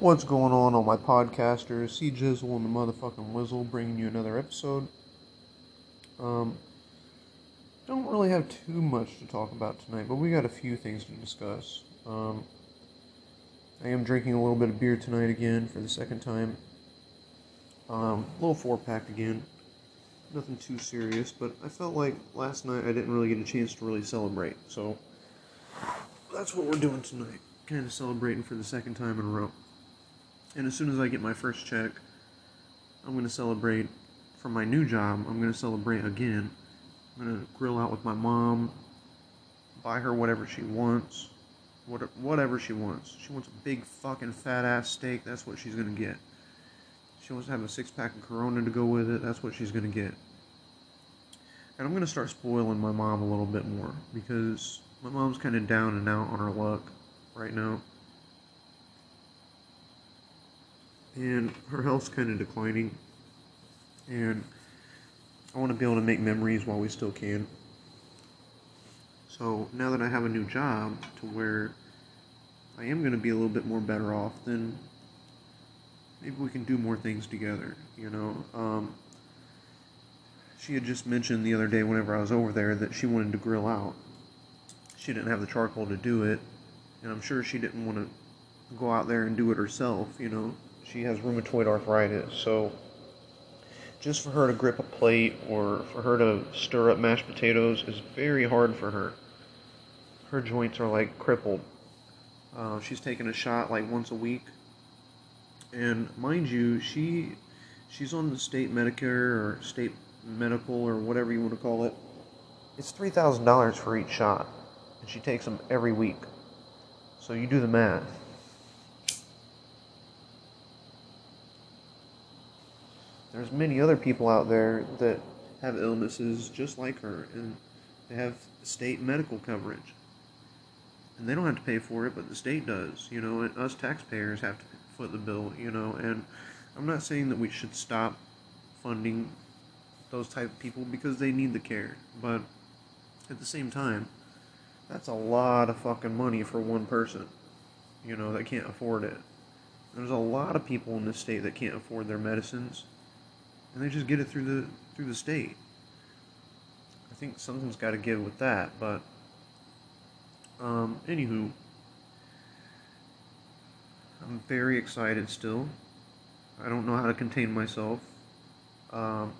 What's going on, all my podcasters? C Jizzle and the motherfucking Wizzle bringing you another episode. Um, don't really have too much to talk about tonight, but we got a few things to discuss. Um, I am drinking a little bit of beer tonight again for the second time. Um, a little four pack again. Nothing too serious, but I felt like last night I didn't really get a chance to really celebrate, so that's what we're doing tonight. Kind of celebrating for the second time in a row. And as soon as I get my first check, I'm going to celebrate for my new job. I'm going to celebrate again. I'm going to grill out with my mom, buy her whatever she wants, whatever she wants. She wants a big fucking fat ass steak. That's what she's going to get. She wants to have a six pack of Corona to go with it. That's what she's going to get. And I'm going to start spoiling my mom a little bit more because my mom's kind of down and out on her luck right now. And her health's kind of declining. And I want to be able to make memories while we still can. So now that I have a new job to where I am going to be a little bit more better off, then maybe we can do more things together, you know. Um, she had just mentioned the other day whenever I was over there that she wanted to grill out. She didn't have the charcoal to do it, and I'm sure she didn't want to go out there and do it herself, you know. She has rheumatoid arthritis, so just for her to grip a plate or for her to stir up mashed potatoes is very hard for her. Her joints are like crippled. Uh, she's taking a shot like once a week, and mind you, she she's on the state Medicare or state medical or whatever you want to call it. It's three thousand dollars for each shot, and she takes them every week. So you do the math. There's many other people out there that have illnesses just like her, and they have state medical coverage. And they don't have to pay for it, but the state does, you know, and us taxpayers have to foot the bill, you know, and I'm not saying that we should stop funding those type of people because they need the care, but at the same time, that's a lot of fucking money for one person, you know, that can't afford it. There's a lot of people in this state that can't afford their medicines and they just get it through the through the state. I think something's got to give with that, but um, anywho, I'm very excited still. I don't know how to contain myself. Um,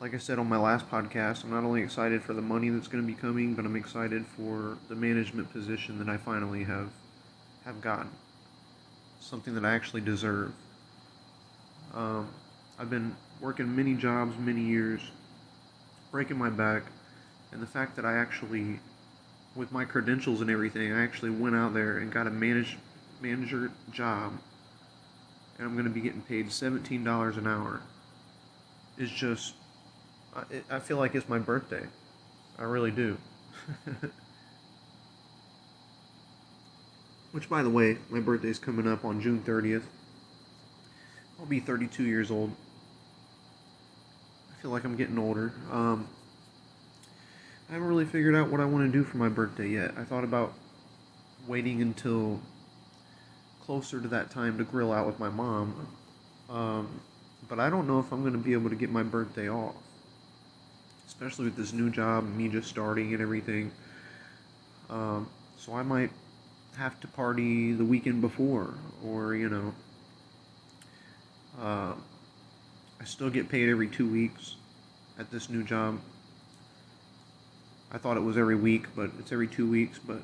like I said on my last podcast, I'm not only excited for the money that's going to be coming, but I'm excited for the management position that I finally have have gotten. Something that I actually deserve. Um, I've been working many jobs, many years, breaking my back, and the fact that I actually, with my credentials and everything, I actually went out there and got a manage, manager job, and I'm going to be getting paid $17 an hour, is just, I, I feel like it's my birthday. I really do. Which, by the way, my birthday's coming up on June 30th. I'll be 32 years old. I feel like I'm getting older. Um, I haven't really figured out what I want to do for my birthday yet. I thought about waiting until closer to that time to grill out with my mom. Um, but I don't know if I'm going to be able to get my birthday off. Especially with this new job, me just starting and everything. Um, so I might have to party the weekend before, or, you know, uh, I still get paid every two weeks at this new job. I thought it was every week, but it's every two weeks. But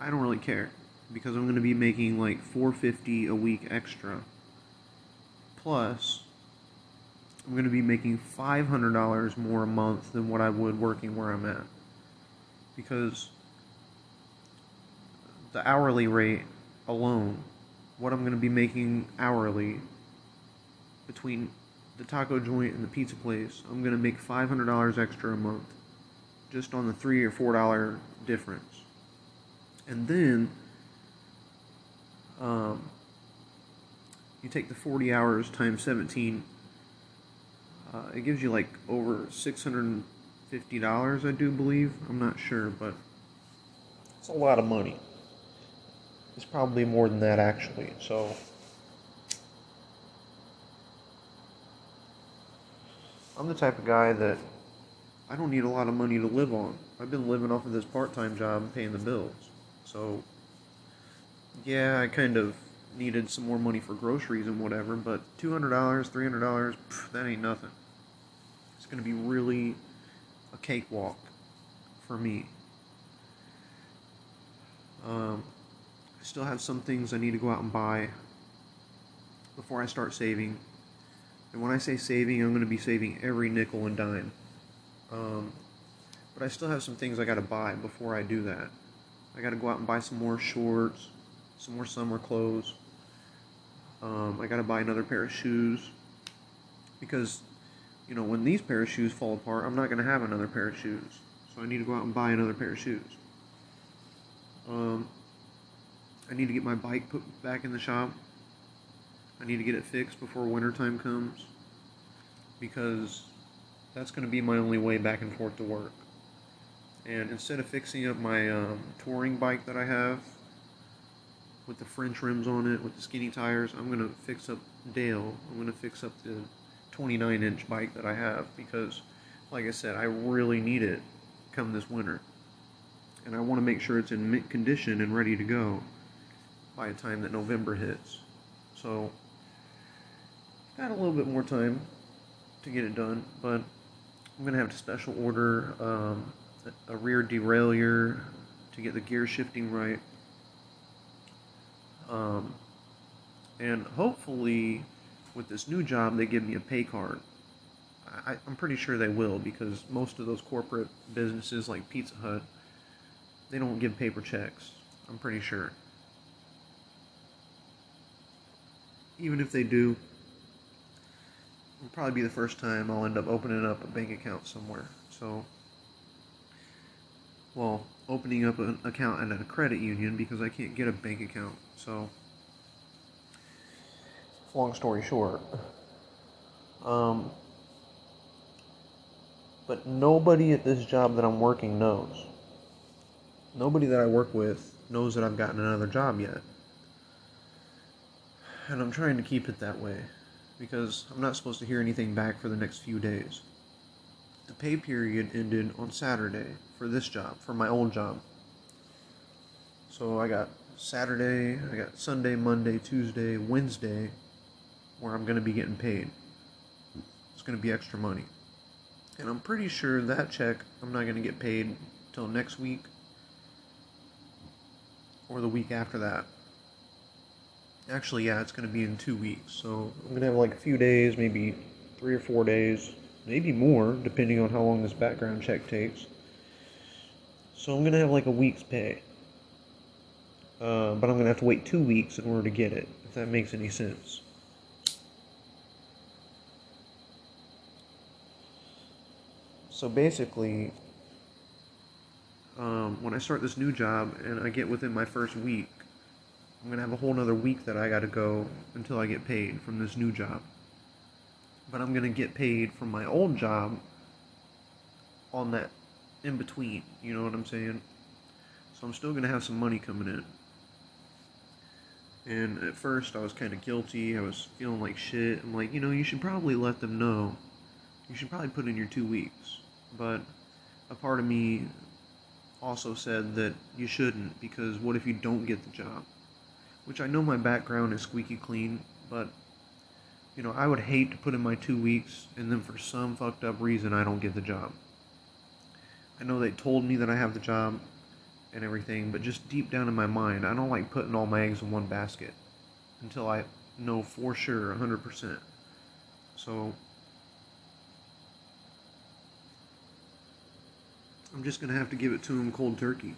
I don't really care because I'm going to be making like 450 a week extra. Plus, I'm going to be making $500 more a month than what I would working where I'm at. Because the hourly rate alone, what I'm going to be making hourly between the taco joint and the pizza place, I'm going to make $500 extra a month just on the 3 or $4 difference. And then um, you take the 40 hours times 17, uh, it gives you like over $650, I do believe. I'm not sure, but it's a lot of money. It's probably more than that actually. So I'm the type of guy that I don't need a lot of money to live on. I've been living off of this part-time job and paying the bills. So yeah, I kind of needed some more money for groceries and whatever, but $200, $300, that ain't nothing. It's going to be really a cakewalk for me. Um, I still have some things I need to go out and buy before I start saving. And when I say saving, I'm going to be saving every nickel and dime. Um, but I still have some things I got to buy before I do that. I got to go out and buy some more shorts, some more summer clothes. Um, I got to buy another pair of shoes because, you know, when these pair of shoes fall apart, I'm not going to have another pair of shoes. So I need to go out and buy another pair of shoes. Um, I need to get my bike put back in the shop. I need to get it fixed before wintertime comes because that's going to be my only way back and forth to work. And instead of fixing up my um, touring bike that I have with the French rims on it, with the skinny tires, I'm going to fix up Dale. I'm going to fix up the 29 inch bike that I have because, like I said, I really need it come this winter. And I want to make sure it's in mint condition and ready to go by the time that November hits. So, got a little bit more time to get it done, but I'm going to have to special order um, a rear derailleur to get the gear shifting right. Um, and hopefully, with this new job, they give me a pay card. I, I'm pretty sure they will because most of those corporate businesses like Pizza Hut, they don't give paper checks. I'm pretty sure. Even if they do, it'll probably be the first time I'll end up opening up a bank account somewhere. So, well, opening up an account at a credit union because I can't get a bank account. So, long story short, um, but nobody at this job that I'm working knows. Nobody that I work with knows that I've gotten another job yet. And I'm trying to keep it that way because I'm not supposed to hear anything back for the next few days. The pay period ended on Saturday for this job, for my old job. So I got Saturday, I got Sunday, Monday, Tuesday, Wednesday, where I'm going to be getting paid. It's going to be extra money. And I'm pretty sure that check I'm not going to get paid till next week or the week after that. Actually, yeah, it's going to be in two weeks. So I'm going to have like a few days, maybe three or four days, maybe more, depending on how long this background check takes. So I'm going to have like a week's pay. Uh, but I'm going to have to wait two weeks in order to get it, if that makes any sense. So basically, um, when I start this new job and I get within my first week, I'm going to have a whole nother week that I got to go until I get paid from this new job. But I'm going to get paid from my old job on that in between. You know what I'm saying? So I'm still going to have some money coming in. And at first, I was kind of guilty. I was feeling like shit. I'm like, you know, you should probably let them know. You should probably put in your two weeks. But a part of me also said that you shouldn't because what if you don't get the job? Which I know my background is squeaky clean, but you know, I would hate to put in my two weeks and then for some fucked up reason I don't get the job. I know they told me that I have the job and everything, but just deep down in my mind, I don't like putting all my eggs in one basket until I know for sure 100%. So I'm just going to have to give it to him cold turkey.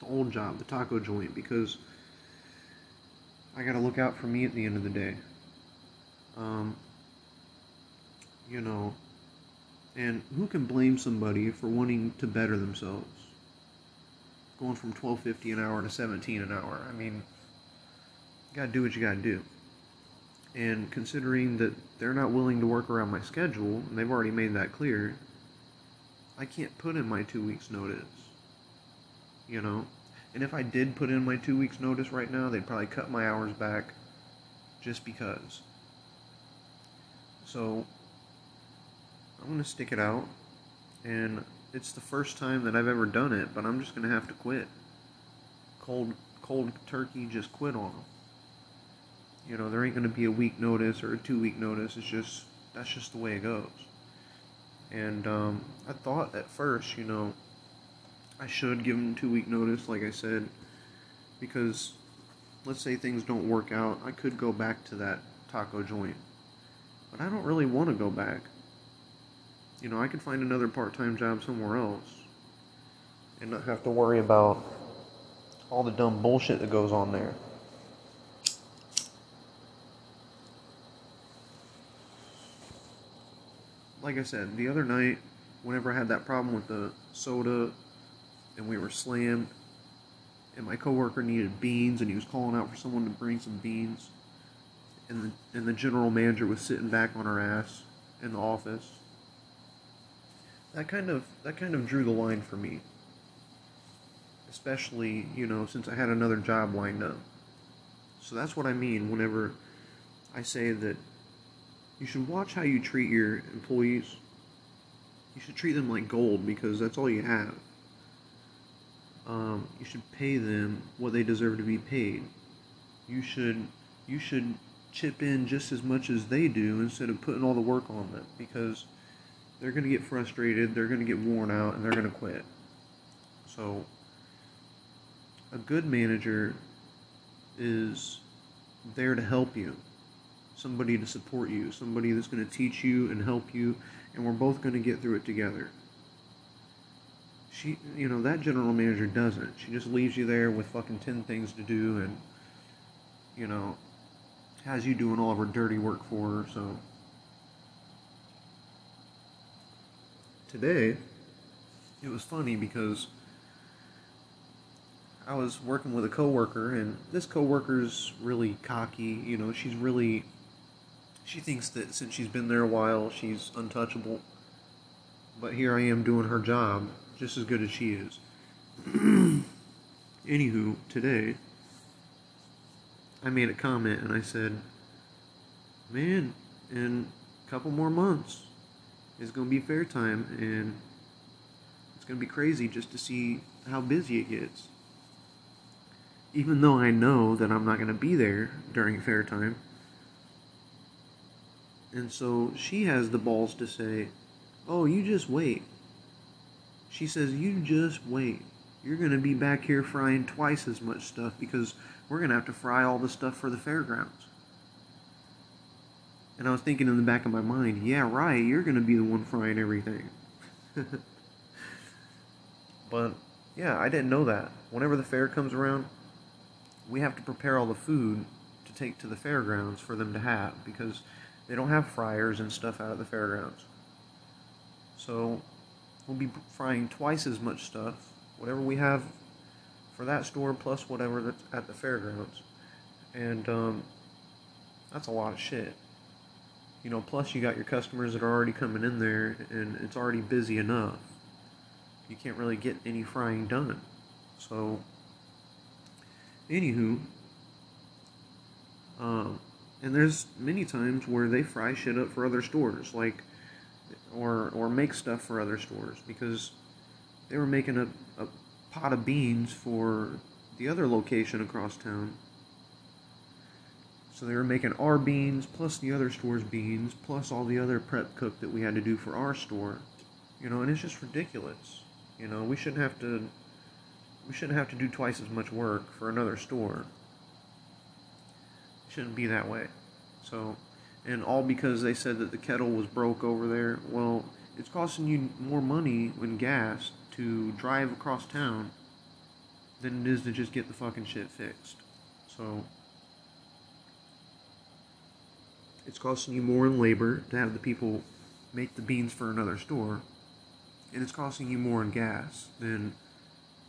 The old job, the taco joint, because I got to look out for me at the end of the day. Um, you know, and who can blame somebody for wanting to better themselves? Going from 12.50 an hour to 17 an hour. I mean, you got to do what you got to do. And considering that they're not willing to work around my schedule, and they've already made that clear, I can't put in my two weeks notice. You know, And if I did put in my two weeks notice right now, they'd probably cut my hours back just because. So I'm gonna stick it out, and it's the first time that I've ever done it, but I'm just gonna have to quit. Cold, cold turkey, just quit on them. You know, there ain't gonna be a week notice or a two week notice. It's just that's just the way it goes. And um, I thought at first, you know, I should give them two week notice, like I said, because let's say things don't work out, I could go back to that taco joint. But I don't really want to go back. You know, I could find another part time job somewhere else and not have to worry about all the dumb bullshit that goes on there. Like I said, the other night, whenever I had that problem with the soda and we were slammed, and my coworker needed beans and he was calling out for someone to bring some beans, and the, and the general manager was sitting back on her ass in the office. That kind of that kind of drew the line for me. Especially, you know, since I had another job lined up. So that's what I mean whenever I say that you should watch how you treat your employees. You should treat them like gold because that's all you have. Um, you should pay them what they deserve to be paid. You should you should chip in just as much as they do instead of putting all the work on them because they're going to get frustrated, they're going to get worn out, and they're going to quit. So, a good manager is there to help you, somebody to support you, somebody that's going to teach you and help you, and we're both going to get through it together. She, you know, that general manager doesn't. She just leaves you there with fucking 10 things to do and, you know, has you doing all of her dirty work for her, so. Today, it was funny because I was working with a coworker, and this coworker's really cocky. You know, she's really. She thinks that since she's been there a while, she's untouchable. But here I am doing her job just as good as she is. Anywho, today, I made a comment and I said, man, in a couple more months, it's going to be fair time and it's going to be crazy just to see how busy it gets. Even though I know that I'm not going to be there during fair time. And so she has the balls to say, Oh, you just wait. She says, You just wait. You're going to be back here frying twice as much stuff because we're going to have to fry all the stuff for the fairgrounds. And I was thinking in the back of my mind, yeah, right, you're going to be the one frying everything. but yeah, I didn't know that. Whenever the fair comes around, we have to prepare all the food to take to the fairgrounds for them to have because they don't have fryers and stuff out at the fairgrounds. So we'll be frying twice as much stuff, whatever we have for that store plus whatever that's at the fairgrounds. And um, that's a lot of shit. You know, plus you got your customers that are already coming in there and it's already busy enough. You can't really get any frying done. So, anywho, um, and there's many times where they fry shit up for other stores, like, or or make stuff for other stores because they were making a, a pot of beans for the other location across town. So they were making our beans plus the other store's beans plus all the other prep cook that we had to do for our store. You know, and it's just ridiculous. You know, we shouldn't have to we shouldn't have to do twice as much work for another store. It shouldn't be that way. So, and all because they said that the kettle was broke over there. Well, it's costing you more money in gas to drive across town than it is to just get the fucking shit fixed. So, it's costing you more in labor to have the people make the beans for another store, and it's costing you more in gas than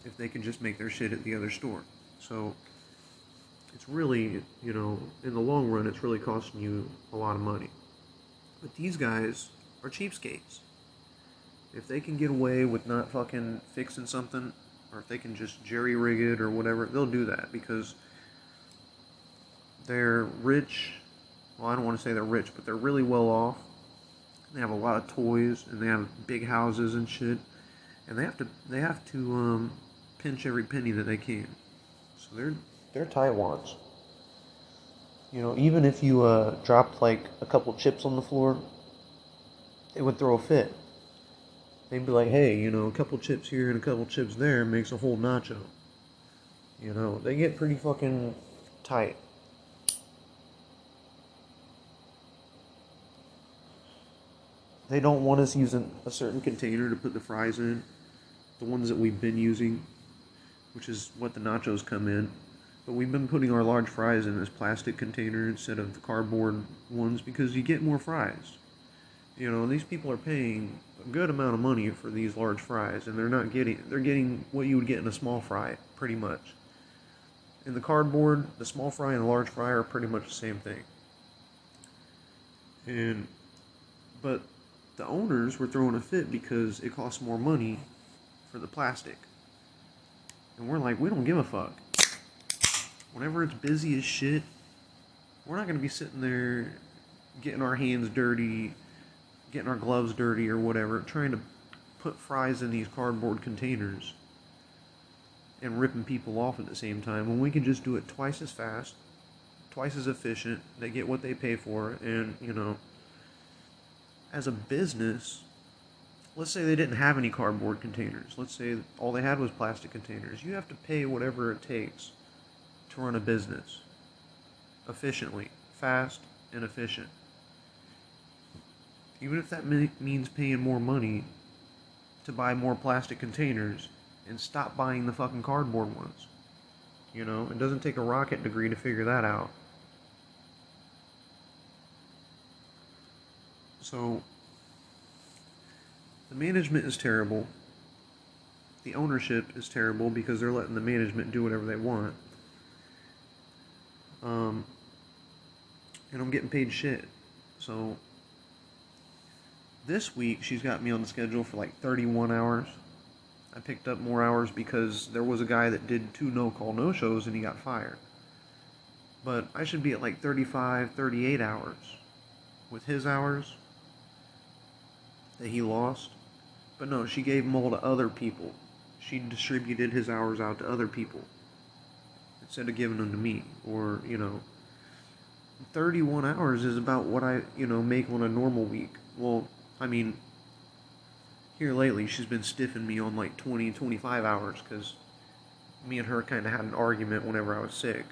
if they can just make their shit at the other store. So, it's really, you know, in the long run, it's really costing you a lot of money. But these guys are cheapskates. If they can get away with not fucking fixing something or if they can just jerry rig it or whatever, they'll do that because they're rich. Well, I don't want to say they're rich, but they're really well off. They have a lot of toys and they have big houses and shit, and they have to they have to um, pinch every penny that they can. So they're they're Taiwans. You know, even if you uh, dropped like a couple chips on the floor, they would throw a fit. They'd be like, hey, you know, a couple chips here and a couple chips there makes a whole nacho. You know, they get pretty fucking tight. They don't want us using a certain container to put the fries in. The ones that we've been using, which is what the nachos come in. But we've been putting our large fries in this plastic container instead of the cardboard ones because you get more fries. You know, these people are paying a good amount of money for these large fries and they're not getting they're getting what you would get in a small fry pretty much. In the cardboard, the small fry and the large fry are pretty much the same thing. And but the owners were throwing a fit because it costs more money for the plastic. And we're like, we don't give a fuck. Whenever it's busy as shit, we're not going to be sitting there getting our hands dirty, getting our gloves dirty or whatever, trying to put fries in these cardboard containers and ripping people off at the same time when we can just do it twice as fast, twice as efficient. They get what they pay for, and you know, as a business, let's say they didn't have any cardboard containers. Let's say all they had was plastic containers. You have to pay whatever it takes to run a business efficiently, fast, and efficient. Even if that means paying more money to buy more plastic containers and stop buying the fucking cardboard ones. You know, it doesn't take a rocket degree to figure that out. So, the management is terrible. The ownership is terrible because they're letting the management do whatever they want. Um, and I'm getting paid shit. So, this week she's got me on the schedule for like 31 hours. I picked up more hours because there was a guy that did two no call no shows and he got fired. But I should be at like 35, 38 hours with his hours that he lost. But no, she gave them all to other people. She distributed his hours out to other people instead of giving them to me. Or, you know, 31 hours is about what I, you know, make on a normal week. Well, I mean, here lately she's been stiffing me on like 20, 25 hours because me and her kind of had an argument whenever I was sick.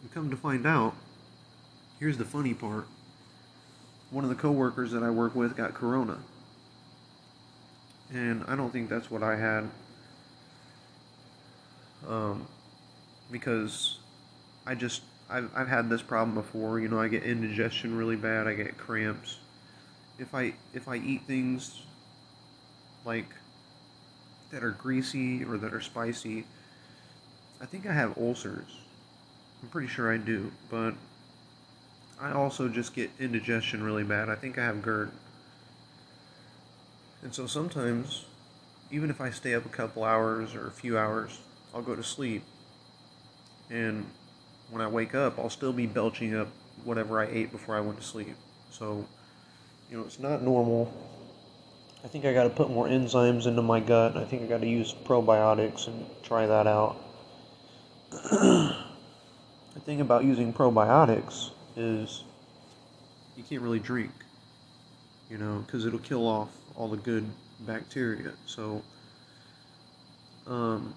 And come to find out, here's the funny part one of the coworkers that I work with got corona. And I don't think that's what I had. Um, because I just, I've, I've had this problem before. You know, I get indigestion really bad, I get cramps. If I, if I eat things like that are greasy or that are spicy, I think I have ulcers. I'm pretty sure I do, but I also just get indigestion really bad. I think I have GERD. And so sometimes, even if I stay up a couple hours or a few hours, I'll go to sleep. And when I wake up, I'll still be belching up whatever I ate before I went to sleep. So, you know, it's not normal. I think I got to put more enzymes into my gut. I think I got to use probiotics and try that out. the thing about using probiotics is you can't really drink, you know, because it'll kill off all the good bacteria. So, um,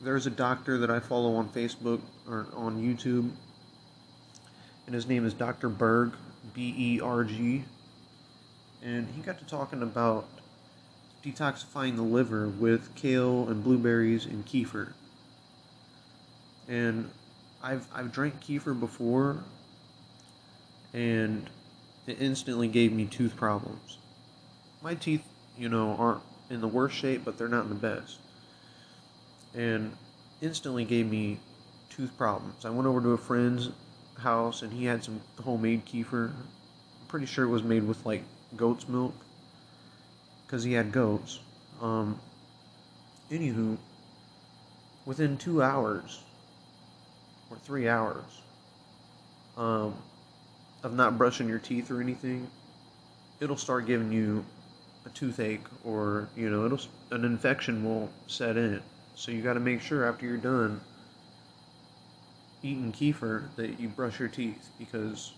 there's a doctor that I follow on Facebook or on YouTube, and his name is Dr. Berg, B E R G, and he got to talking about detoxifying the liver with kale and blueberries and kefir. And I've I've drank kefir before, and it instantly gave me tooth problems. My teeth, you know, aren't in the worst shape, but they're not in the best, and instantly gave me tooth problems. I went over to a friend's house, and he had some homemade kefir. I'm pretty sure it was made with like goat's milk, because he had goats. Um, anywho, within two hours or three hours um, of not brushing your teeth or anything, it'll start giving you a toothache or you know it'll an infection will set in. So you got to make sure after you're done eating kefir that you brush your teeth because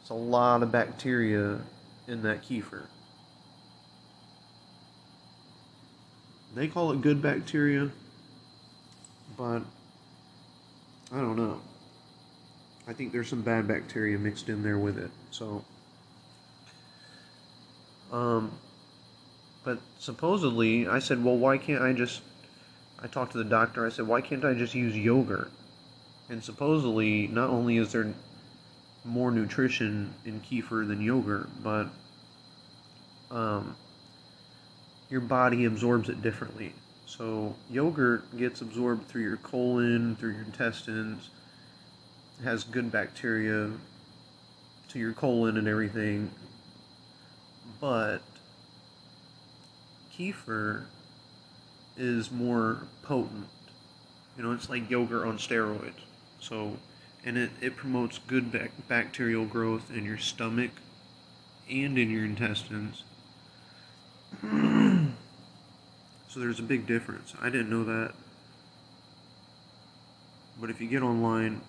it's a lot of bacteria in that kefir. They call it good bacteria, but I don't know. I think there's some bad bacteria mixed in there with it. So, um, but supposedly, I said, well, why can't I just? I talked to the doctor. I said, why can't I just use yogurt? And supposedly, not only is there more nutrition in kefir than yogurt, but um, your body absorbs it differently. So yogurt gets absorbed through your colon, through your intestines, has good bacteria to your colon and everything. But kefir is more potent. You know, it's like yogurt on steroids. So, and it, it promotes good bac- bacterial growth in your stomach and in your intestines. so there's a big difference. I didn't know that. But if you get online,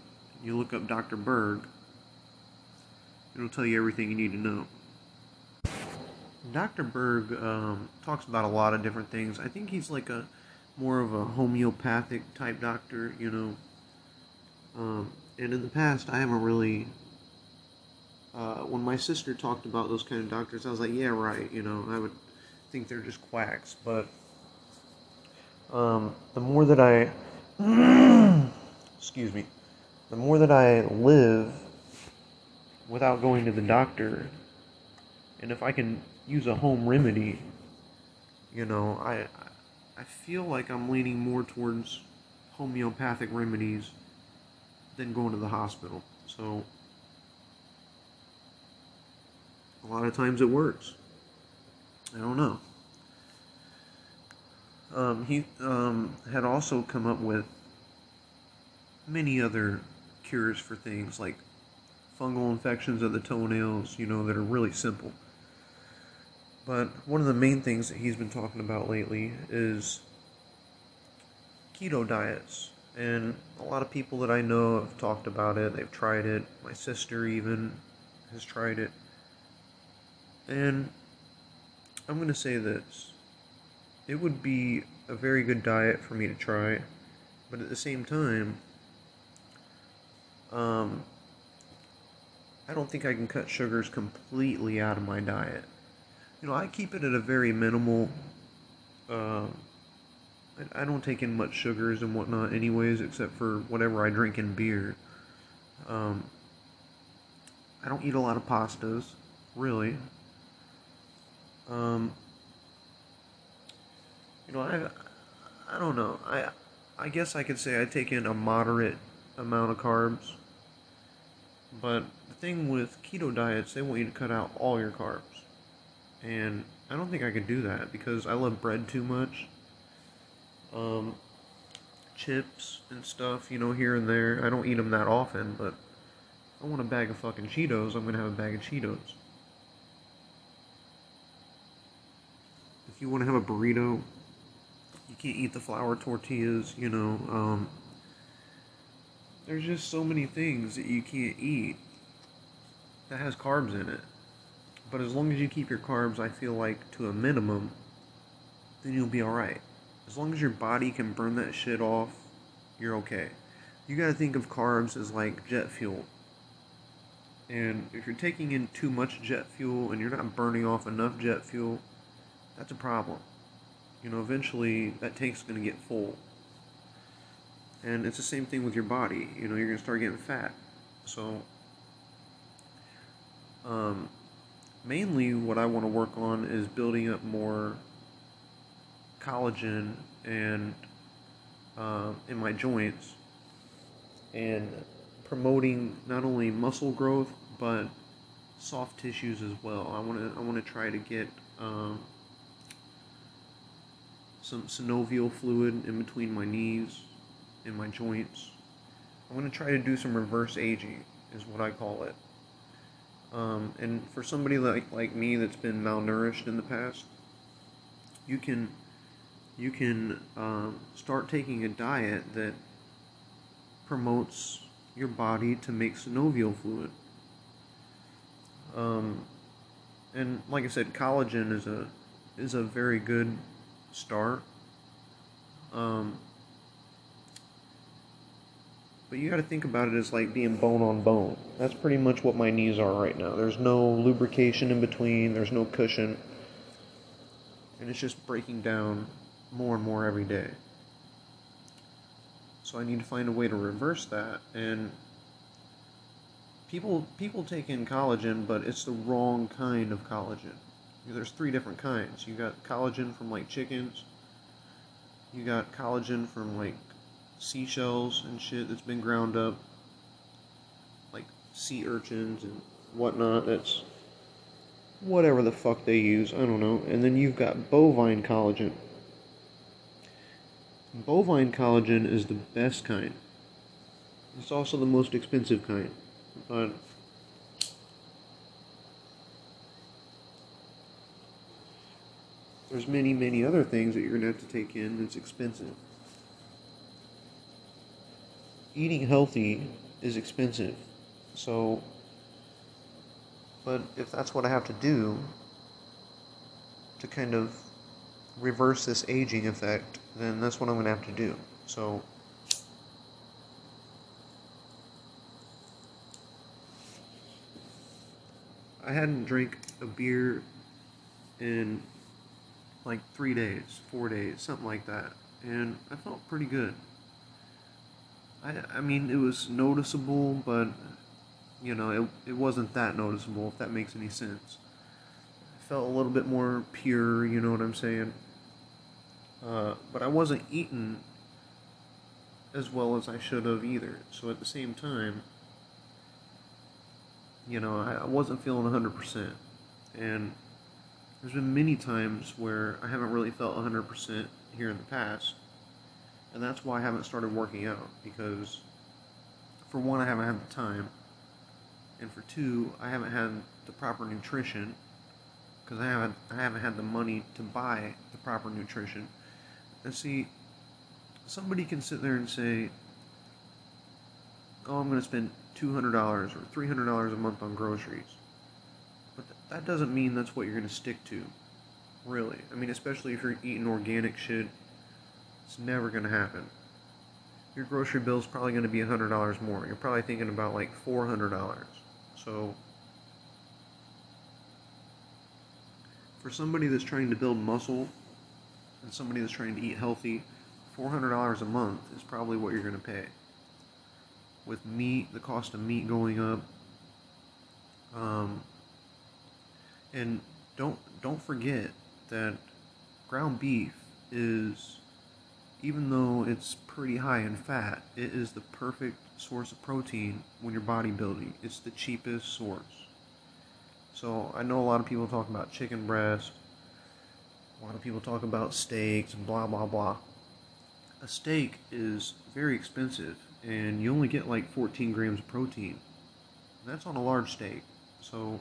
you look up Dr. Berg, it'll tell you everything you need to know. Dr. Berg um, talks about a lot of different things. I think he's like a more of a homeopathic type doctor, you know. Um, and in the past, I haven't really. Uh, when my sister talked about those kind of doctors, I was like, yeah, right, you know, I would think they're just quacks. But um, the more that I. excuse me. The more that I live without going to the doctor, and if I can use a home remedy, you know, I I feel like I'm leaning more towards homeopathic remedies than going to the hospital. So a lot of times it works. I don't know. Um, he um, had also come up with many other cures for things like fungal infections of the toenails, you know, that are really simple. But one of the main things that he's been talking about lately is keto diets. And a lot of people that I know have talked about it, they've tried it. My sister even has tried it. And I'm going to say this it would be a very good diet for me to try, but at the same time, um, I don't think I can cut sugars completely out of my diet. You know, I keep it at a very minimal. Uh, I, don't take in much sugars and whatnot, anyways, except for whatever I drink in beer. Um, I don't eat a lot of pastas, really. Um, you know, I, I don't know. I, I guess I could say I take in a moderate amount of carbs. But the thing with keto diets, they want you to cut out all your carbs. And I don't think I could do that because I love bread too much. Um, chips and stuff, you know, here and there. I don't eat them that often, but I want a bag of fucking Cheetos, I'm gonna have a bag of Cheetos. If you want to have a burrito, you can't eat the flour tortillas, you know. Um, there's just so many things that you can't eat that has carbs in it. But as long as you keep your carbs, I feel like to a minimum, then you'll be alright. As long as your body can burn that shit off, you're okay. You gotta think of carbs as like jet fuel. And if you're taking in too much jet fuel and you're not burning off enough jet fuel, that's a problem. You know, eventually that tank's gonna get full. And it's the same thing with your body. You know, you're gonna start getting fat. So, um, mainly what I want to work on is building up more collagen and uh, in my joints and promoting not only muscle growth but soft tissues as well. I want to I want to try to get um, some synovial fluid in between my knees and my joints. I'm going to try to do some reverse aging, is what I call it. Um, and for somebody like, like me that's been malnourished in the past, you can you can um, start taking a diet that promotes your body to make synovial fluid. Um, and like I said, collagen is a is a very good start. Um, but you got to think about it as like being bone on bone. That's pretty much what my knees are right now. There's no lubrication in between. There's no cushion, and it's just breaking down more and more every day. So I need to find a way to reverse that and people people take in collagen, but it's the wrong kind of collagen. There's three different kinds. You got collagen from like chickens. You got collagen from like seashells and shit that's been ground up, like sea urchins and whatnot. That's whatever the fuck they use. I don't know. And then you've got bovine collagen. Bovine collagen is the best kind. It's also the most expensive kind. But there's many, many other things that you're going to have to take in that's expensive. Eating healthy is expensive. So, but if that's what I have to do to kind of reverse this aging effect, then that's what I'm going to have to do. So, I hadn't drank a beer in like three days, four days, something like that, and I felt pretty good. I, I mean, it was noticeable, but you know, it, it wasn't that noticeable, if that makes any sense. I felt a little bit more pure, you know what I'm saying? Uh, but I wasn't eating as well as I should have either. So at the same time, you know, I, I wasn't feeling 100%. And there's been many times where I haven't really felt 100% here in the past. And that's why I haven't started working out. Because, for one, I haven't had the time. And for two, I haven't had the proper nutrition. Because I haven't, I haven't had the money to buy the proper nutrition. And see, somebody can sit there and say, oh, I'm going to spend $200 or $300 a month on groceries. But th- that doesn't mean that's what you're going to stick to, really. I mean, especially if you're eating organic shit, it's never going to happen. Your grocery bill is probably going to be $100 more. You're probably thinking about like $400. So, for somebody that's trying to build muscle and somebody that's trying to eat healthy, $400 a month is probably what you're going to pay with meat, the cost of meat going up. Um, and don't don't forget that ground beef is, even though it's pretty high in fat, it is the perfect source of protein when you're bodybuilding. It's the cheapest source. So I know a lot of people talk about chicken breast. A lot of people talk about steaks and blah blah blah. A steak is very expensive and you only get like 14 grams of protein. That's on a large steak. So,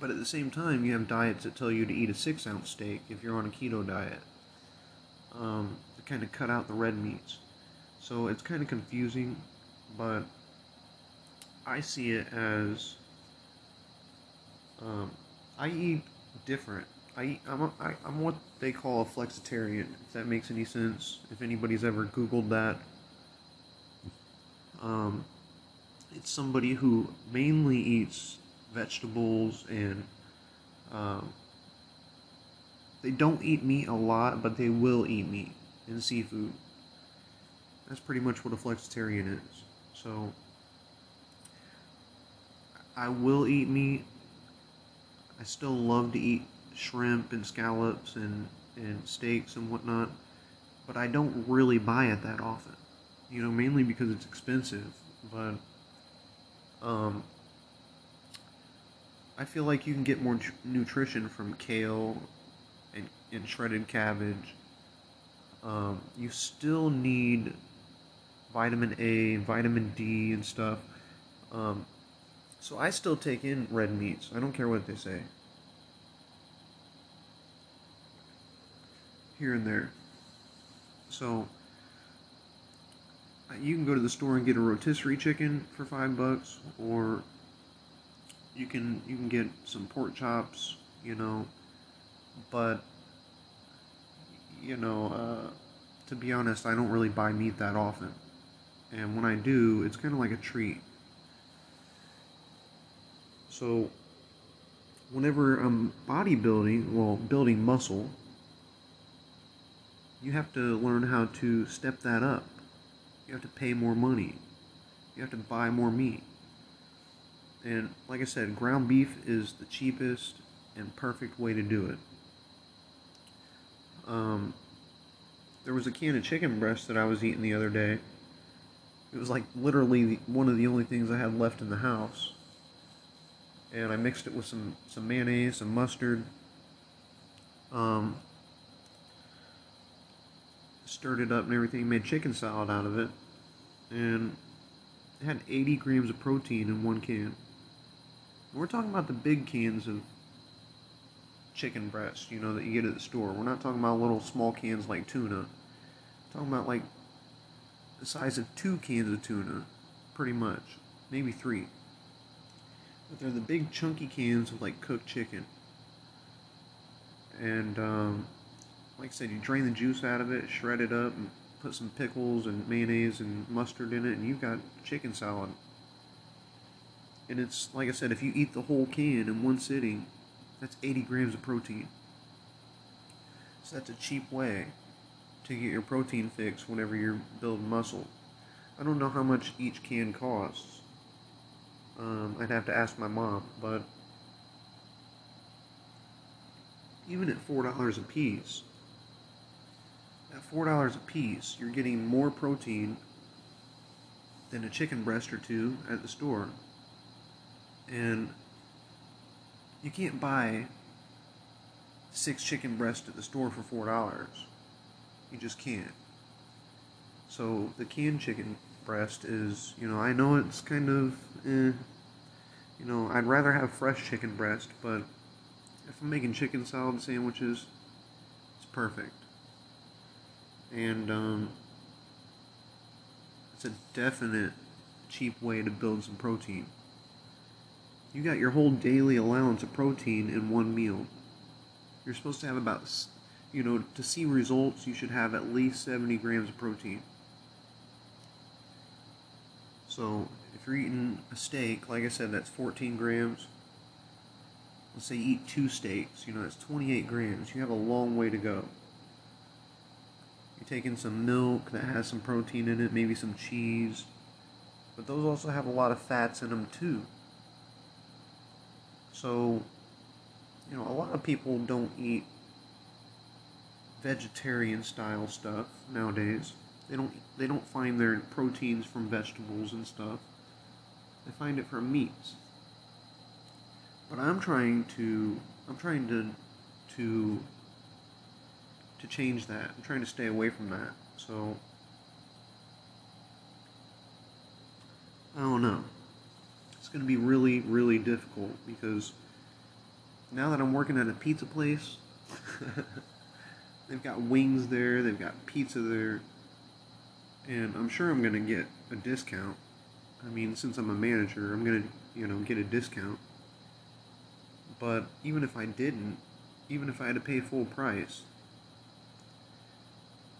but at the same time, you have diets that tell you to eat a six ounce steak if you're on a keto diet um, kind of cut out the red meats. So it's kind of confusing, but I see it as um, I eat different. I eat, I'm, a, I, I'm what they call a flexitarian, if that makes any sense. If anybody's ever Googled that, um, it's somebody who mainly eats vegetables and um, they don't eat meat a lot, but they will eat meat and seafood. That's pretty much what a flexitarian is. So I will eat meat. I still love to eat shrimp and scallops and, and steaks and whatnot, but I don't really buy it that often you know, mainly because it's expensive. But um, I feel like you can get more nutrition from kale and, and shredded cabbage Um, you still need vitamin A, and vitamin D, and stuff. Um, so I still take in red meats. I don't care what they say. Here and there. So you can go to the store and get a rotisserie chicken for five bucks, or you can you can get some pork chops, you know. But you know, uh, to be honest, I don't really buy meat that often, and when I do, it's kind of like a treat. So, whenever I'm bodybuilding, well, building muscle, you have to learn how to step that up you have to pay more money. You have to buy more meat. And like I said, ground beef is the cheapest and perfect way to do it. Um, there was a can of chicken breast that I was eating the other day. It was like literally one of the only things I had left in the house. And I mixed it with some, some mayonnaise, some mustard, um, stirred it up and everything, made chicken salad out of it, and it had 80 grams of protein in one can. we're talking about the big cans of chicken breast, you know, that you get at the store. We're not talking about little small cans like tuna. We're talking about like the size of two cans of tuna, pretty much, maybe three. But they're the big chunky cans of like cooked chicken. And um, like I said, you drain the juice out of it, shred it up, and put some pickles and mayonnaise and mustard in it, and you've got chicken salad. And it's, like I said, if you eat the whole can in one sitting, that's 80 grams of protein. So that's a cheap way to get your protein fix whenever you're building muscle. I don't know how much each can costs. Um, I'd have to ask my mom, but even at $4 a piece, at $4 a piece, you're getting more protein than a chicken breast or two at the store. And you can't buy six chicken breasts at the store for $4. You just can't. So the canned chicken breast is, you know, I know it's kind of, eh, you know, I'd rather have fresh chicken breast, but if I'm making chicken salad sandwiches, it's perfect and um, it's a definite cheap way to build some protein. You got your whole daily allowance of protein in one meal. You're supposed to have about, you know, to see results, you should have at least 70 grams of protein. So, if you're eating a steak, like I said, that's 14 grams. Let's say eat two steaks, you know, that's 28 grams. You have a long way to go. You're taking some milk that has some protein in it, maybe some cheese. But those also have a lot of fats in them too. So, you know, a lot of people don't eat vegetarian style stuff nowadays. They don't they don't find their proteins from vegetables and stuff. They find it from meats. But I'm trying to I'm trying to to to change that. I'm trying to stay away from that. So I don't know. Going to be really, really difficult because now that I'm working at a pizza place, they've got wings there, they've got pizza there, and I'm sure I'm going to get a discount. I mean, since I'm a manager, I'm going to, you know, get a discount. But even if I didn't, even if I had to pay full price,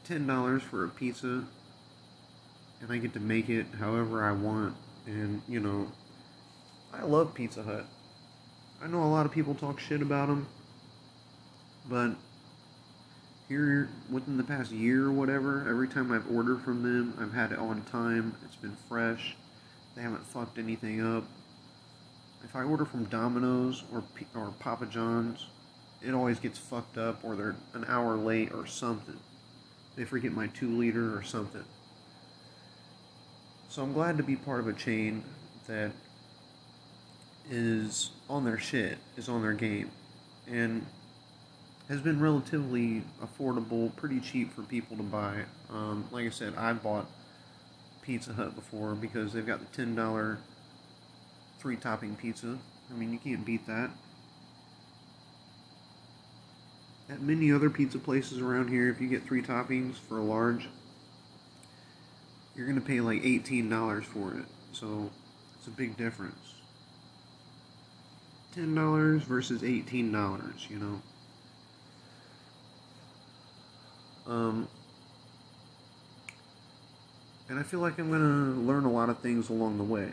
$10 for a pizza and I get to make it however I want. And, you know, I love Pizza Hut. I know a lot of people talk shit about them, but here within the past year or whatever, every time I've ordered from them, I've had it on time. It's been fresh. They haven't fucked anything up. If I order from Domino's or or Papa John's, it always gets fucked up or they're an hour late or something they forget my two liter or something. So I'm glad to be part of a chain that is on their shit, is on their game. And has been relatively affordable, pretty cheap for people to buy. Um, like I said, I bought Pizza Hut before because they've got the ten dollar three topping pizza. I mean, you can't beat that. At many other pizza places around here, if you get three toppings for a large, you're gonna pay like eighteen dollars for it. So it's a big difference. Ten dollars versus eighteen dollars, you know. Um, and I feel like I'm gonna learn a lot of things along the way.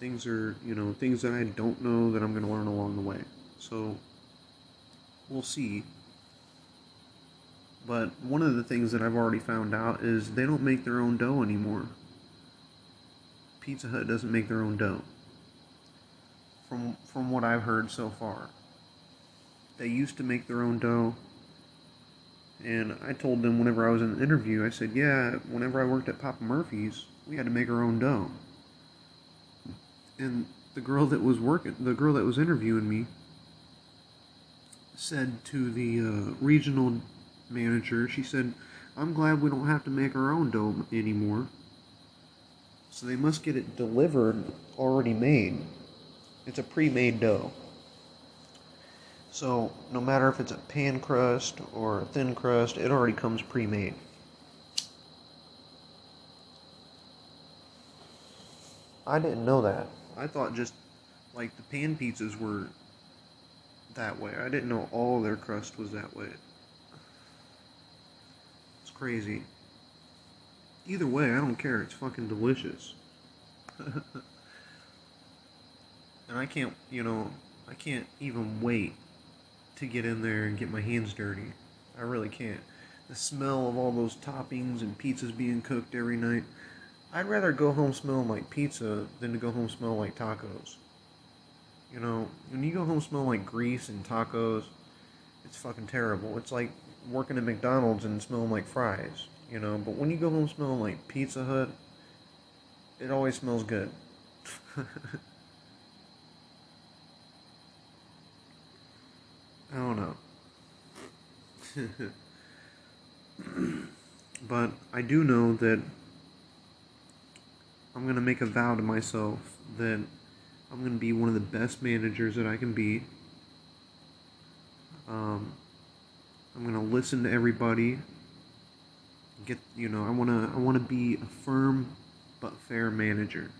Things are, you know, things that I don't know that I'm gonna learn along the way. So we'll see. But one of the things that I've already found out is they don't make their own dough anymore. Pizza Hut doesn't make their own dough. From from what I've heard so far. They used to make their own dough. And I told them whenever I was in the interview, I said, yeah, whenever I worked at Papa Murphy's, we had to make our own dough. And the girl that was working, the girl that was interviewing me, said to the uh, regional manager, she said, I'm glad we don't have to make our own dough anymore. So they must get it delivered already made. It's a pre made dough. So no matter if it's a pan crust or a thin crust, it already comes pre made. I didn't know that. I thought just like the pan pizzas were that way. I didn't know all their crust was that way. It's crazy. Either way, I don't care. It's fucking delicious. and I can't, you know, I can't even wait to get in there and get my hands dirty. I really can't. The smell of all those toppings and pizzas being cooked every night. I'd rather go home smelling like pizza than to go home smelling like tacos. You know, when you go home smelling like grease and tacos, it's fucking terrible. It's like working at McDonald's and smelling like fries, you know. But when you go home smelling like Pizza Hut, it always smells good. I don't know. but I do know that I'm going to make a vow to myself that I'm going to be one of the best managers that I can be. Um, I'm going to listen to everybody. Get, you know, I want to I want to be a firm but fair manager.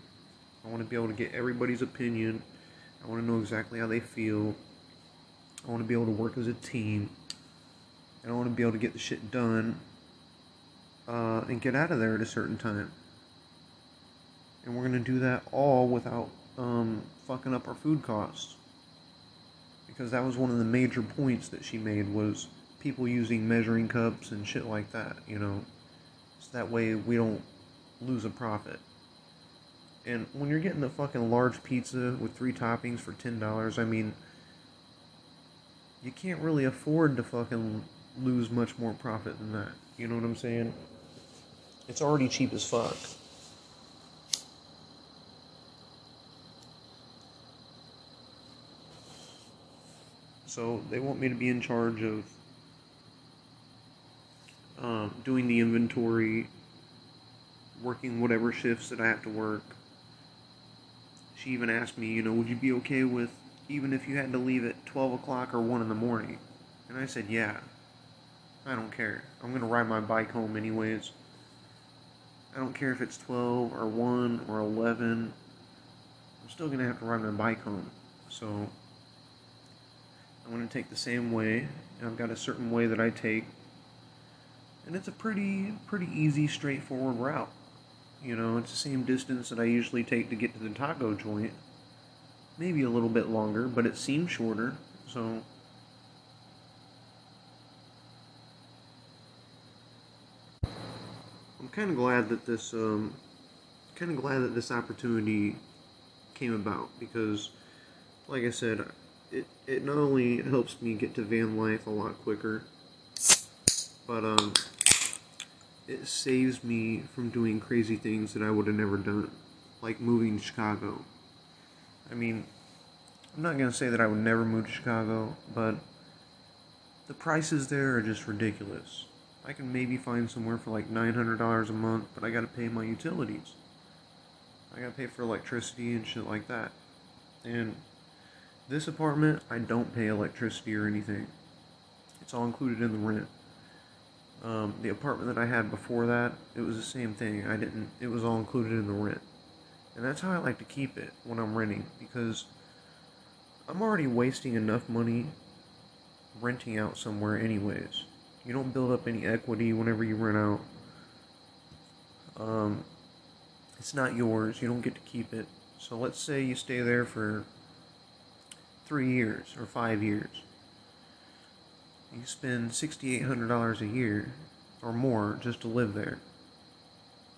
I want to be able to get everybody's opinion. I want to know exactly how they feel. I want to be able to work as a team. And I want to be able to get the shit done uh, and get out of there at a certain time. And we're going to do that all without um, fucking up our food costs. Because that was one of the major points that she made was people using measuring cups and shit like that, you know. So that way we don't lose a profit. And when you're getting the fucking large pizza with three toppings for $10, I mean, you can't really afford to fucking lose much more profit than that. You know what I'm saying? It's already cheap as fuck. So they want me to be in charge of um, doing the inventory, working whatever shifts that I have to work. She even asked me, you know, would you be okay with even if you had to leave at 12 o'clock or 1 in the morning? And I said, yeah. I don't care. I'm going to ride my bike home anyways. I don't care if it's 12 or 1 or 11. I'm still going to have to ride my bike home. So I'm going to take the same way. And I've got a certain way that I take. And it's a pretty pretty easy straightforward route. You know, it's the same distance that I usually take to get to the taco joint. Maybe a little bit longer, but it seems shorter. So I'm kind of glad that this um, kind of glad that this opportunity came about because like I said, it it not only helps me get to van life a lot quicker, but um it saves me from doing crazy things that I would have never done, like moving to Chicago. I mean, I'm not gonna say that I would never move to Chicago, but the prices there are just ridiculous. I can maybe find somewhere for like $900 a month, but I gotta pay my utilities. I gotta pay for electricity and shit like that. And this apartment, I don't pay electricity or anything. It's all included in the rent. Um, the apartment that I had before that, it was the same thing. I didn't. It was all included in the rent, and that's how I like to keep it when I'm renting because I'm already wasting enough money renting out somewhere, anyways. You don't build up any equity whenever you rent out. Um, it's not yours. You don't get to keep it. So let's say you stay there for three years or five years you spend $6,800 a year or more just to live there.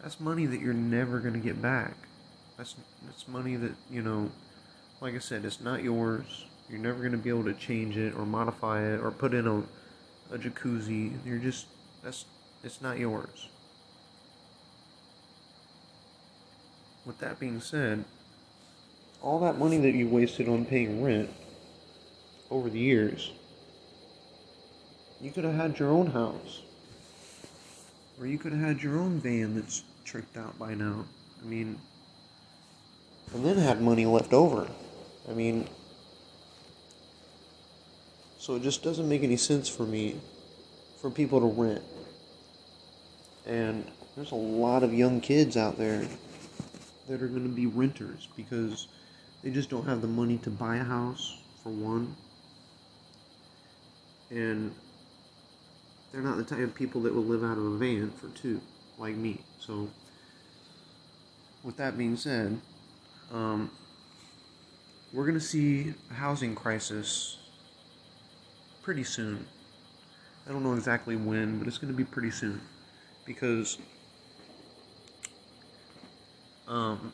That's money that you're never going to get back. That's, that's money that, you know, like I said, it's not yours. You're never going to be able to change it or modify it or put in a, a jacuzzi. You're just, that's, it's not yours. With that being said, all that money that you wasted on paying rent over the years you could have had your own house. Or you could have had your own van that's tricked out by now. I mean, and then had money left over. I mean, so it just doesn't make any sense for me for people to rent. And there's a lot of young kids out there that are going to be renters because they just don't have the money to buy a house, for one. And they're not the type of people that will live out of a van for two, like me. So, with that being said, um, we're going to see a housing crisis pretty soon. I don't know exactly when, but it's going to be pretty soon. Because um,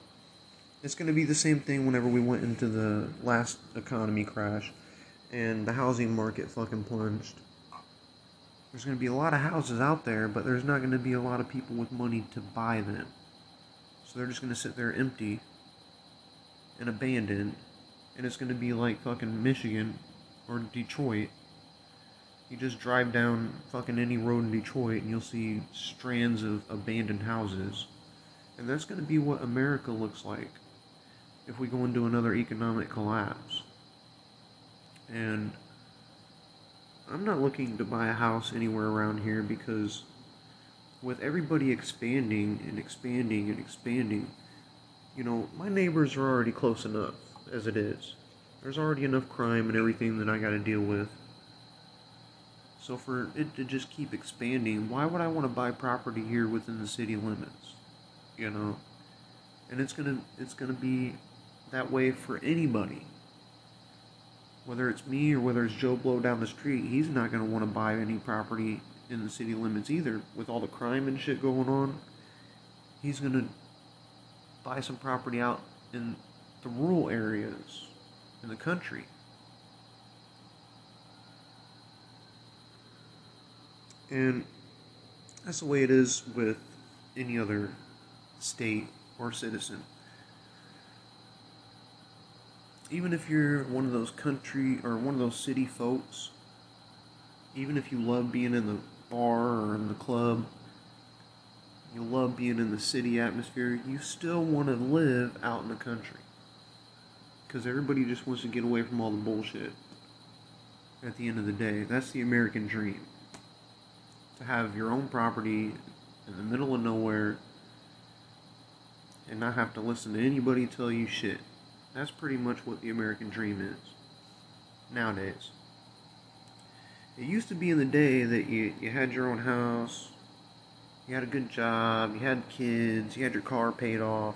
it's going to be the same thing whenever we went into the last economy crash and the housing market fucking plunged there's going to be a lot of houses out there, but there's not going to be a lot of people with money to buy them. So they're just going to sit there empty and abandoned. And it's to be like fucking Michigan or Detroit. You just drive down fucking any road in Detroit and you'll see strands of abandoned houses. And that's going to be what America looks like if we go into another economic collapse. And I'm not looking to buy a house anywhere around here because with everybody expanding and expanding and expanding, you know, my neighbors are already close enough as it is. There's already enough crime and everything that I got to deal with. So for it to just keep expanding, why would I want to buy property here within the city limits? You know, and it's gonna it's gonna be that way for anybody whether it's me or whether it's Joe Blow down the street, he's not to want to buy any property in the city limits either. With all the crime and shit going on, he's to buy some property out in the rural areas in the country. And that's the way it is with any other state or citizen even if you're one of those country or one of those city folks, even if you love being in the bar or in the club, you love being in the city atmosphere, you still want to live out in the country. Because everybody just wants to get away from all the bullshit at the end of the day. That's the American dream. To have your own property in the middle of nowhere and not have to listen to anybody tell you shit. That's pretty much what the American dream is nowadays. It used to be in the day that you, you had your own house, you had a good job, you had kids, you had your car paid off,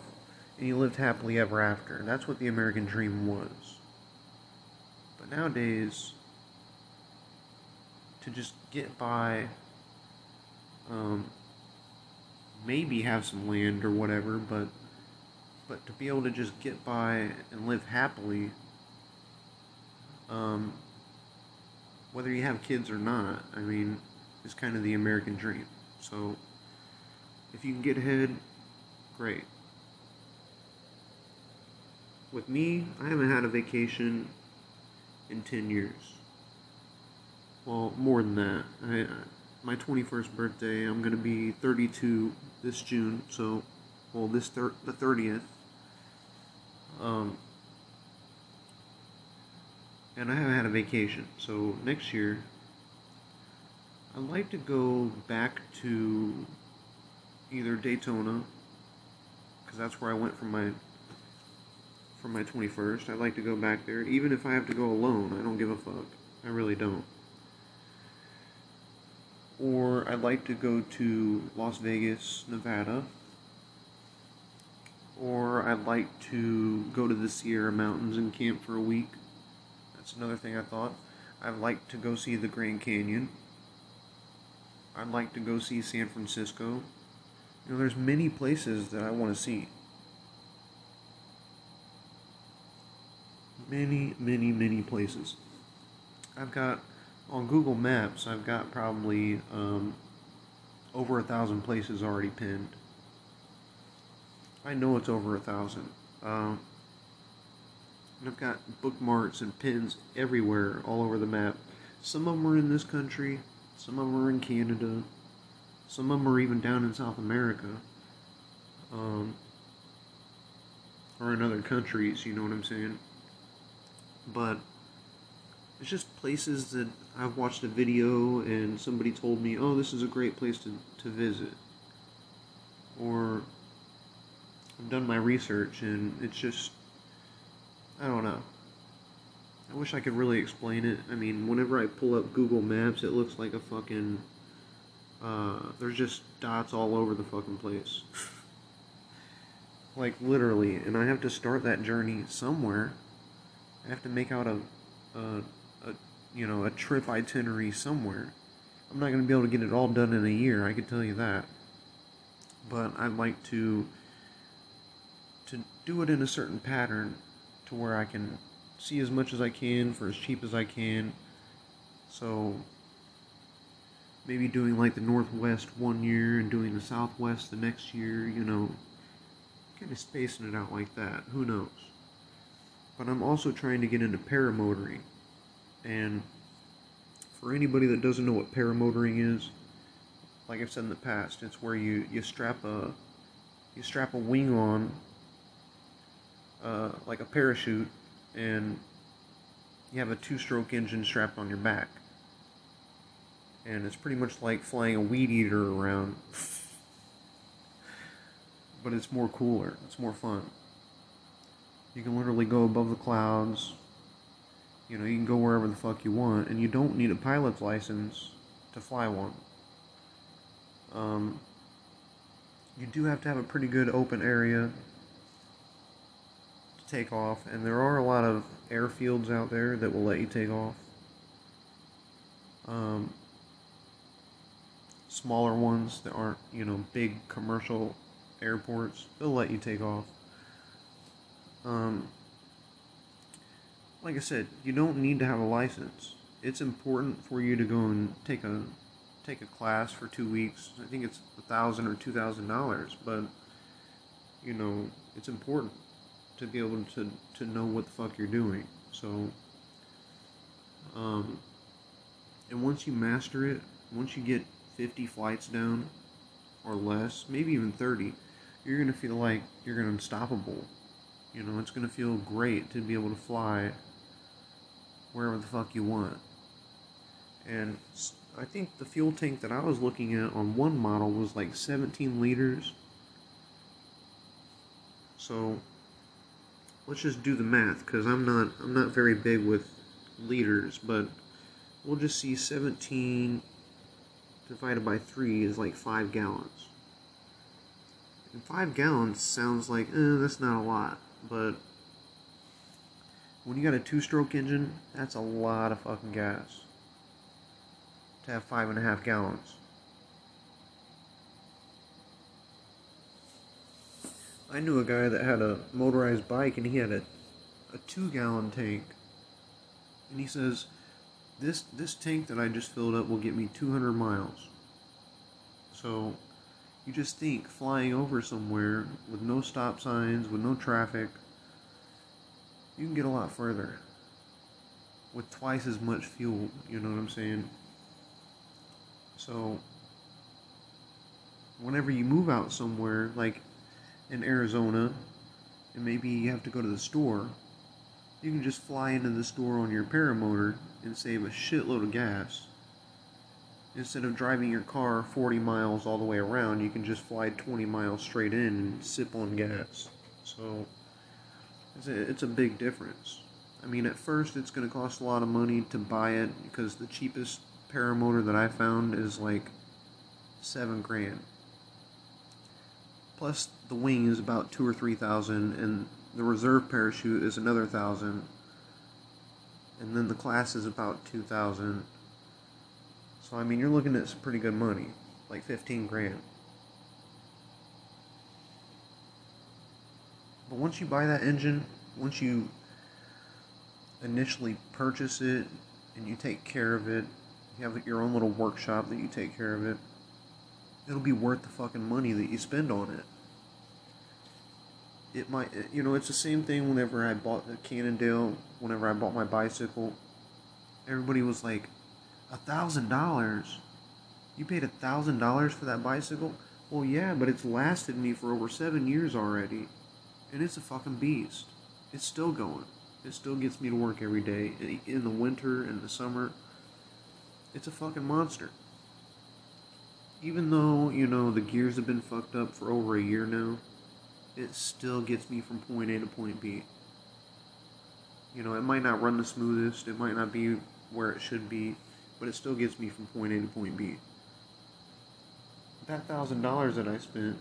and you lived happily ever after. That's what the American dream was. But nowadays, to just get by, um, maybe have some land or whatever, but but to be able to just get by and live happily, um, whether you have kids or not, I mean, is kind of the American dream. So, if you can get ahead, great. With me, I haven't had a vacation in 10 years. well, more than that. I, my 21st birthday, I'm gonna be 32 this June, so, well, this thir- the 30th. Um, and I haven't had a vacation, so next year, I'd like to go back to either Daytona, because that's where I went for my for my 21st. I'd like to go back there, even if I have to go alone. I don't give a fuck. I really don't. Or I'd like to go to Las Vegas, Nevada. Or I'd like to go to the Sierra Mountains and camp for a week. That's another thing I thought. I'd like to go see the Grand Canyon. I'd like to go see San Francisco. You know, there's many places that I want to see. Many, many, many places. I've got on Google Maps. I've got probably um, over a thousand places already pinned. I know it's over a thousand. Um, and I've got bookmarks and pins everywhere, all over the map. Some of them are in this country. Some of them are in Canada. Some of them are even down in South America. Um, or in other countries, you know what I'm saying? But it's just places that I've watched a video and somebody told me, oh, this is a great place to, to visit. Or I've done my research and it's just, I don't know. I wish I could really explain it. I mean, whenever I pull up Google Maps, it looks like a fucking. Uh, there's just dots all over the fucking place. like, literally. And I have to start that journey somewhere. I have to make out a, a, a you know, a trip itinerary somewhere. I'm not going to be able to get it all done in a year, I can tell you that. But I'd like to to do it in a certain pattern to where I can see as much as I can for as cheap as I can. So maybe doing like the Northwest one year and doing the Southwest the next year, you know, kind of spacing it out like that. Who knows? But I'm also trying to get into paramotoring. And for anybody that doesn't know what paramotoring is, like I've said in the past, it's where you, you strap a you strap a wing on uh, like a parachute and you have a two-stroke engine strapped on your back and it's pretty much like flying a weed eater around. But it's more cooler it's more fun. You can literally go above the clouds you know you can go wherever the fuck you want and you don't need a pilot's license to fly one. Um, you do have to have a pretty good open area to take off, and there are a lot of airfields out there that will let you take off. Um, smaller ones that aren't, you know, big commercial airports, they'll let you take off. Um, like I said, you don't need to have a license. It's important for you to go and take a take a class for two weeks. I think it's a thousand or two thousand dollars, but you know it's important to be able to to know what the fuck you're doing. So, um, and once you master it, once you get fifty flights down or less, maybe even thirty, you're gonna feel like you're gonna unstoppable. You know, it's gonna feel great to be able to fly wherever the fuck you want. And I think the fuel tank that I was looking at on one model was like 17 liters. So let's just do the math because I'm not I'm not very big with liters, but we'll just see 17 divided by 3 is like 5 gallons. And 5 gallons sounds like, eh, that's not a lot, but when you got a two-stroke engine, that's a lot of fucking gas to have five and a half gallons. I knew a guy that had a motorized bike and he had a, a two gallon tank. And he says, this, this tank that I just filled up will get me 200 miles. So, you just think flying over somewhere with no stop signs, with no traffic, you can get a lot further. with twice as much fuel. You know what I'm saying? So, whenever you move out somewhere, like in Arizona, and maybe you have to go to the store, you can just fly into the store on your paramotor and save a shitload of gas. Instead of driving your car 40 miles all the way around, you can just fly 20 miles straight in and sip on gas. So, it's a, it's a big difference. I mean, at first, it's going to cost a lot of money to buy it because the cheapest paramotor that I found is like seven grand. Plus, the wing is about two or three thousand, and the reserve parachute is another thousand, and then the class is about two thousand. So I mean, you're looking at some pretty good money, like fifteen grand. But once you buy that engine, once you initially purchase it and you take care of it, you have your own little workshop that you take care of it, it'll be worth the fucking money that you spend on it. It might, you know, it's the same thing whenever I bought the Cannondale, whenever I bought my bicycle. Everybody was like, a thousand dollars? You paid a thousand dollars for that bicycle? Well, yeah, but it's lasted me for over seven years already. And it's a fucking beast. It's still going. It still gets me to work every day. In the winter and the summer, it's a fucking monster. Even though, you know, the gears have been fucked up for over a year now, it still gets me from point A to point B. You know, it might not run the smoothest, it might not be where it should be, but it still gets me from point A to point B. That thousand dollars that I spent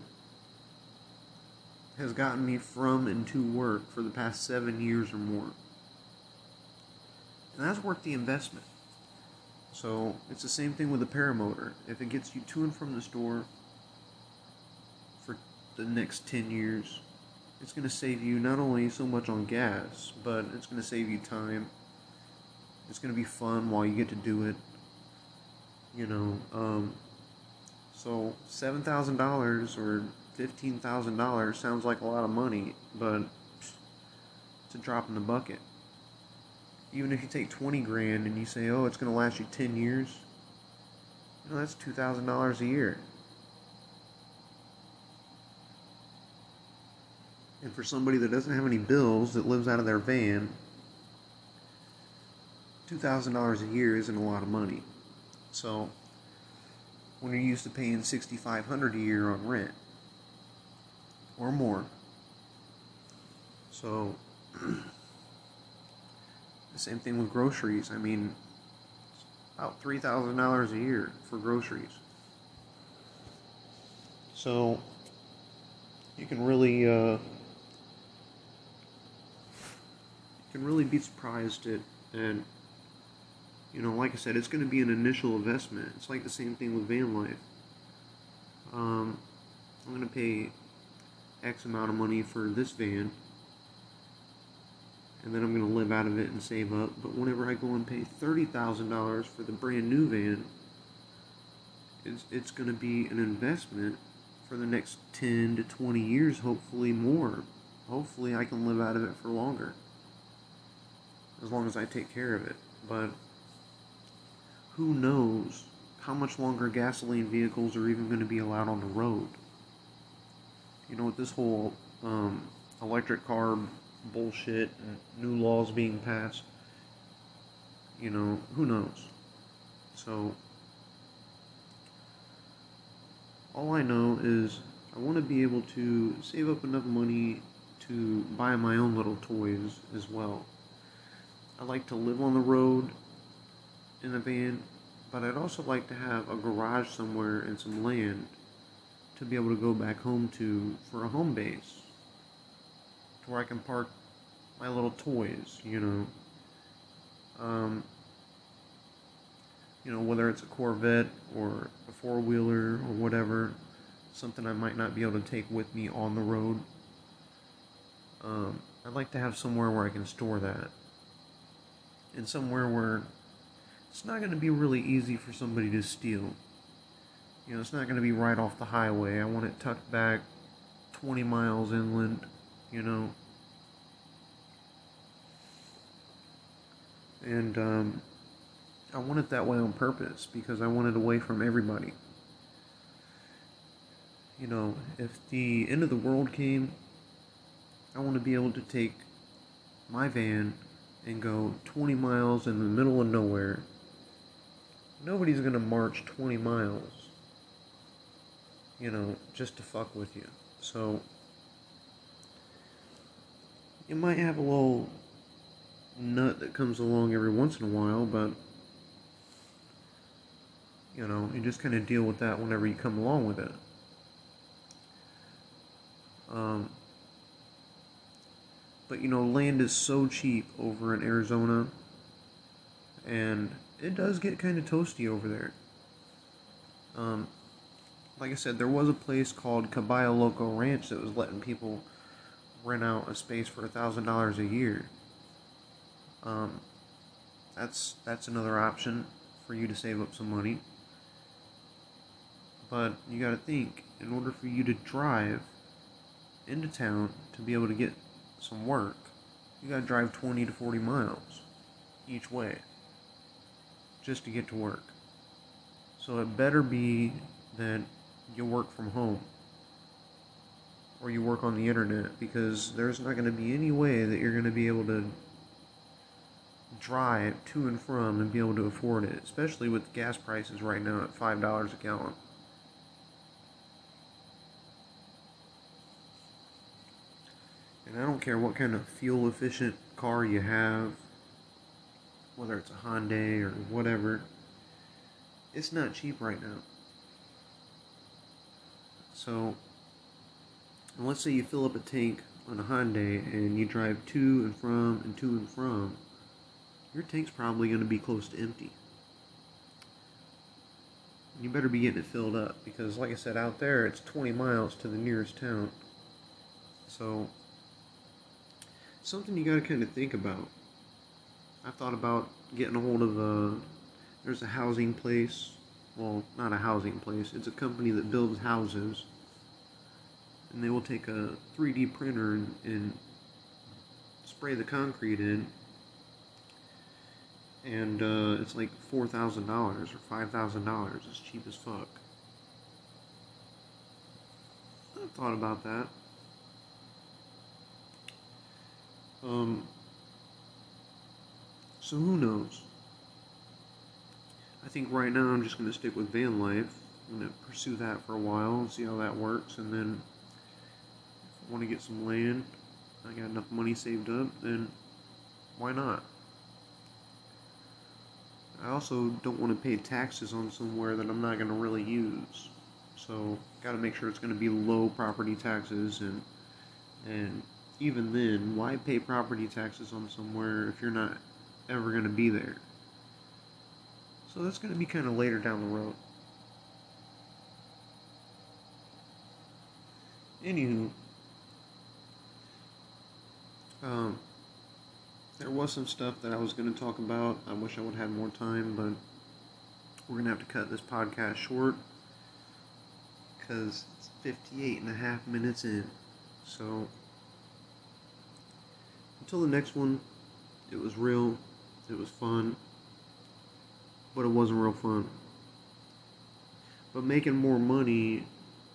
has gotten me from and to work for the past seven years or more. And that's worth the investment. So it's the same thing with a paramotor. If it gets you to and from the store the next 10 years, it's going to save you not only so much on gas, but it's going to save you time. It's going to be fun while you get to do it. You know, um, so $7,000 or $15,000 sounds like a lot of money, but it's a drop in the bucket. Even if you take 20 grand and you say, oh, it's going to last you 10 years, you know, that's $2,000 a year. And for somebody that doesn't have any bills, that lives out of their van, $2,000 a year isn't a lot of money. So, when you're used to paying 6500 a year on rent, or more. So, the same thing with groceries. I mean, about $3,000 a year for groceries. So, you can really, uh, you can really be surprised at, and, you know, like I said, it's going to be an initial investment. It's like the same thing with van life. Um, I'm going to pay X amount of money for this van, and then I'm going to live out of it and save up. But whenever I go and pay $30,000 for the brand new van, it's, it's going to be an investment for the next 10 to 20 years, hopefully more. Hopefully, I can live out of it for longer, as long as I take care of it. But who knows how much longer gasoline vehicles are even going to be allowed on the road? you know, with this whole um, electric car bullshit and new laws being passed, you know, who knows? So, all I know is I want to be able to save up enough money to buy my own little toys as well. I like to live on the road in a van, but I'd also like to have a garage somewhere and some land to be able to go back home to for a home base to where I can park my little toys, you know. Um, you know, whether it's a Corvette or a four wheeler or whatever, something I might not be able to take with me on the road. Um, I'd like to have somewhere where I can store that. And somewhere where it's not going to be really easy for somebody to steal. You know, it's not going to be right off the highway. I want it tucked back 20 miles inland, you know. And um, I want it that way on purpose because I want it away from everybody. You know, if the end of the world came, I want to be able to take my van and go 20 miles in the middle of nowhere. Nobody's going to march 20 miles, you know, just to fuck with you. So, you might have a little nut that comes along every once in a while, but you know, you just kind of deal with that whenever you come along with it. Um, but you know, land is so cheap over in Arizona, and it does get kind of toasty over there. Um, like I said, there was a place called Caballo Loco Ranch that was letting people rent out a space for a thousand dollars a year. Um, that's that's another option for you to save up some money. But you got to think, in order for you to drive into town to be able to get some work, you got to drive 20 to 40 miles each way just to get to work. So it better be that you work from home or you work on the internet because there's not going to be any way that you're going to be able to drive to and from and be able to afford it, especially with gas prices right now at $5 a gallon. And I don't care what kind of fuel efficient car you have, whether it's a Hyundai or whatever, it's not cheap right now. So, let's say you fill up a tank on a Hyundai and you drive to and from and to and from, your tank's probably going to be close to empty. You better be getting it filled up because, like I said, out there it's 20 miles to the nearest town. So, something you got to kind of think about. I thought about getting a hold of a. There's a housing place. Well, not a housing place. It's a company that builds houses. And they will take a 3D printer and, and spray the concrete in. And uh, it's like $4,000 or $5,000. It's cheap as fuck. I thought about that. Um, so who knows? I think right now I'm just going to stick with van life. I'm going to pursue that for a while and see how that works. And then if I want to get some land, I got enough money saved up, then why not? I also don't want to pay taxes on somewhere that I'm not going to really use. So, got to make sure it's going to be low property taxes and and even then, why pay property taxes on somewhere if you're not ever going to be there? So that's going to be kind of later down the road. Anywho, um, there was some stuff that I was going to talk about. I wish I would have had more time, but we're going to have to cut this podcast short because it's 58 and a half minutes in. So, until the next one, it was real, it was fun, but it wasn't real fun. But making more money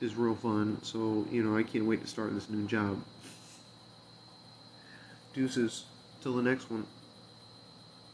is real fun, so, you know, I can't wait to start this new job. Deuces. Till the next one.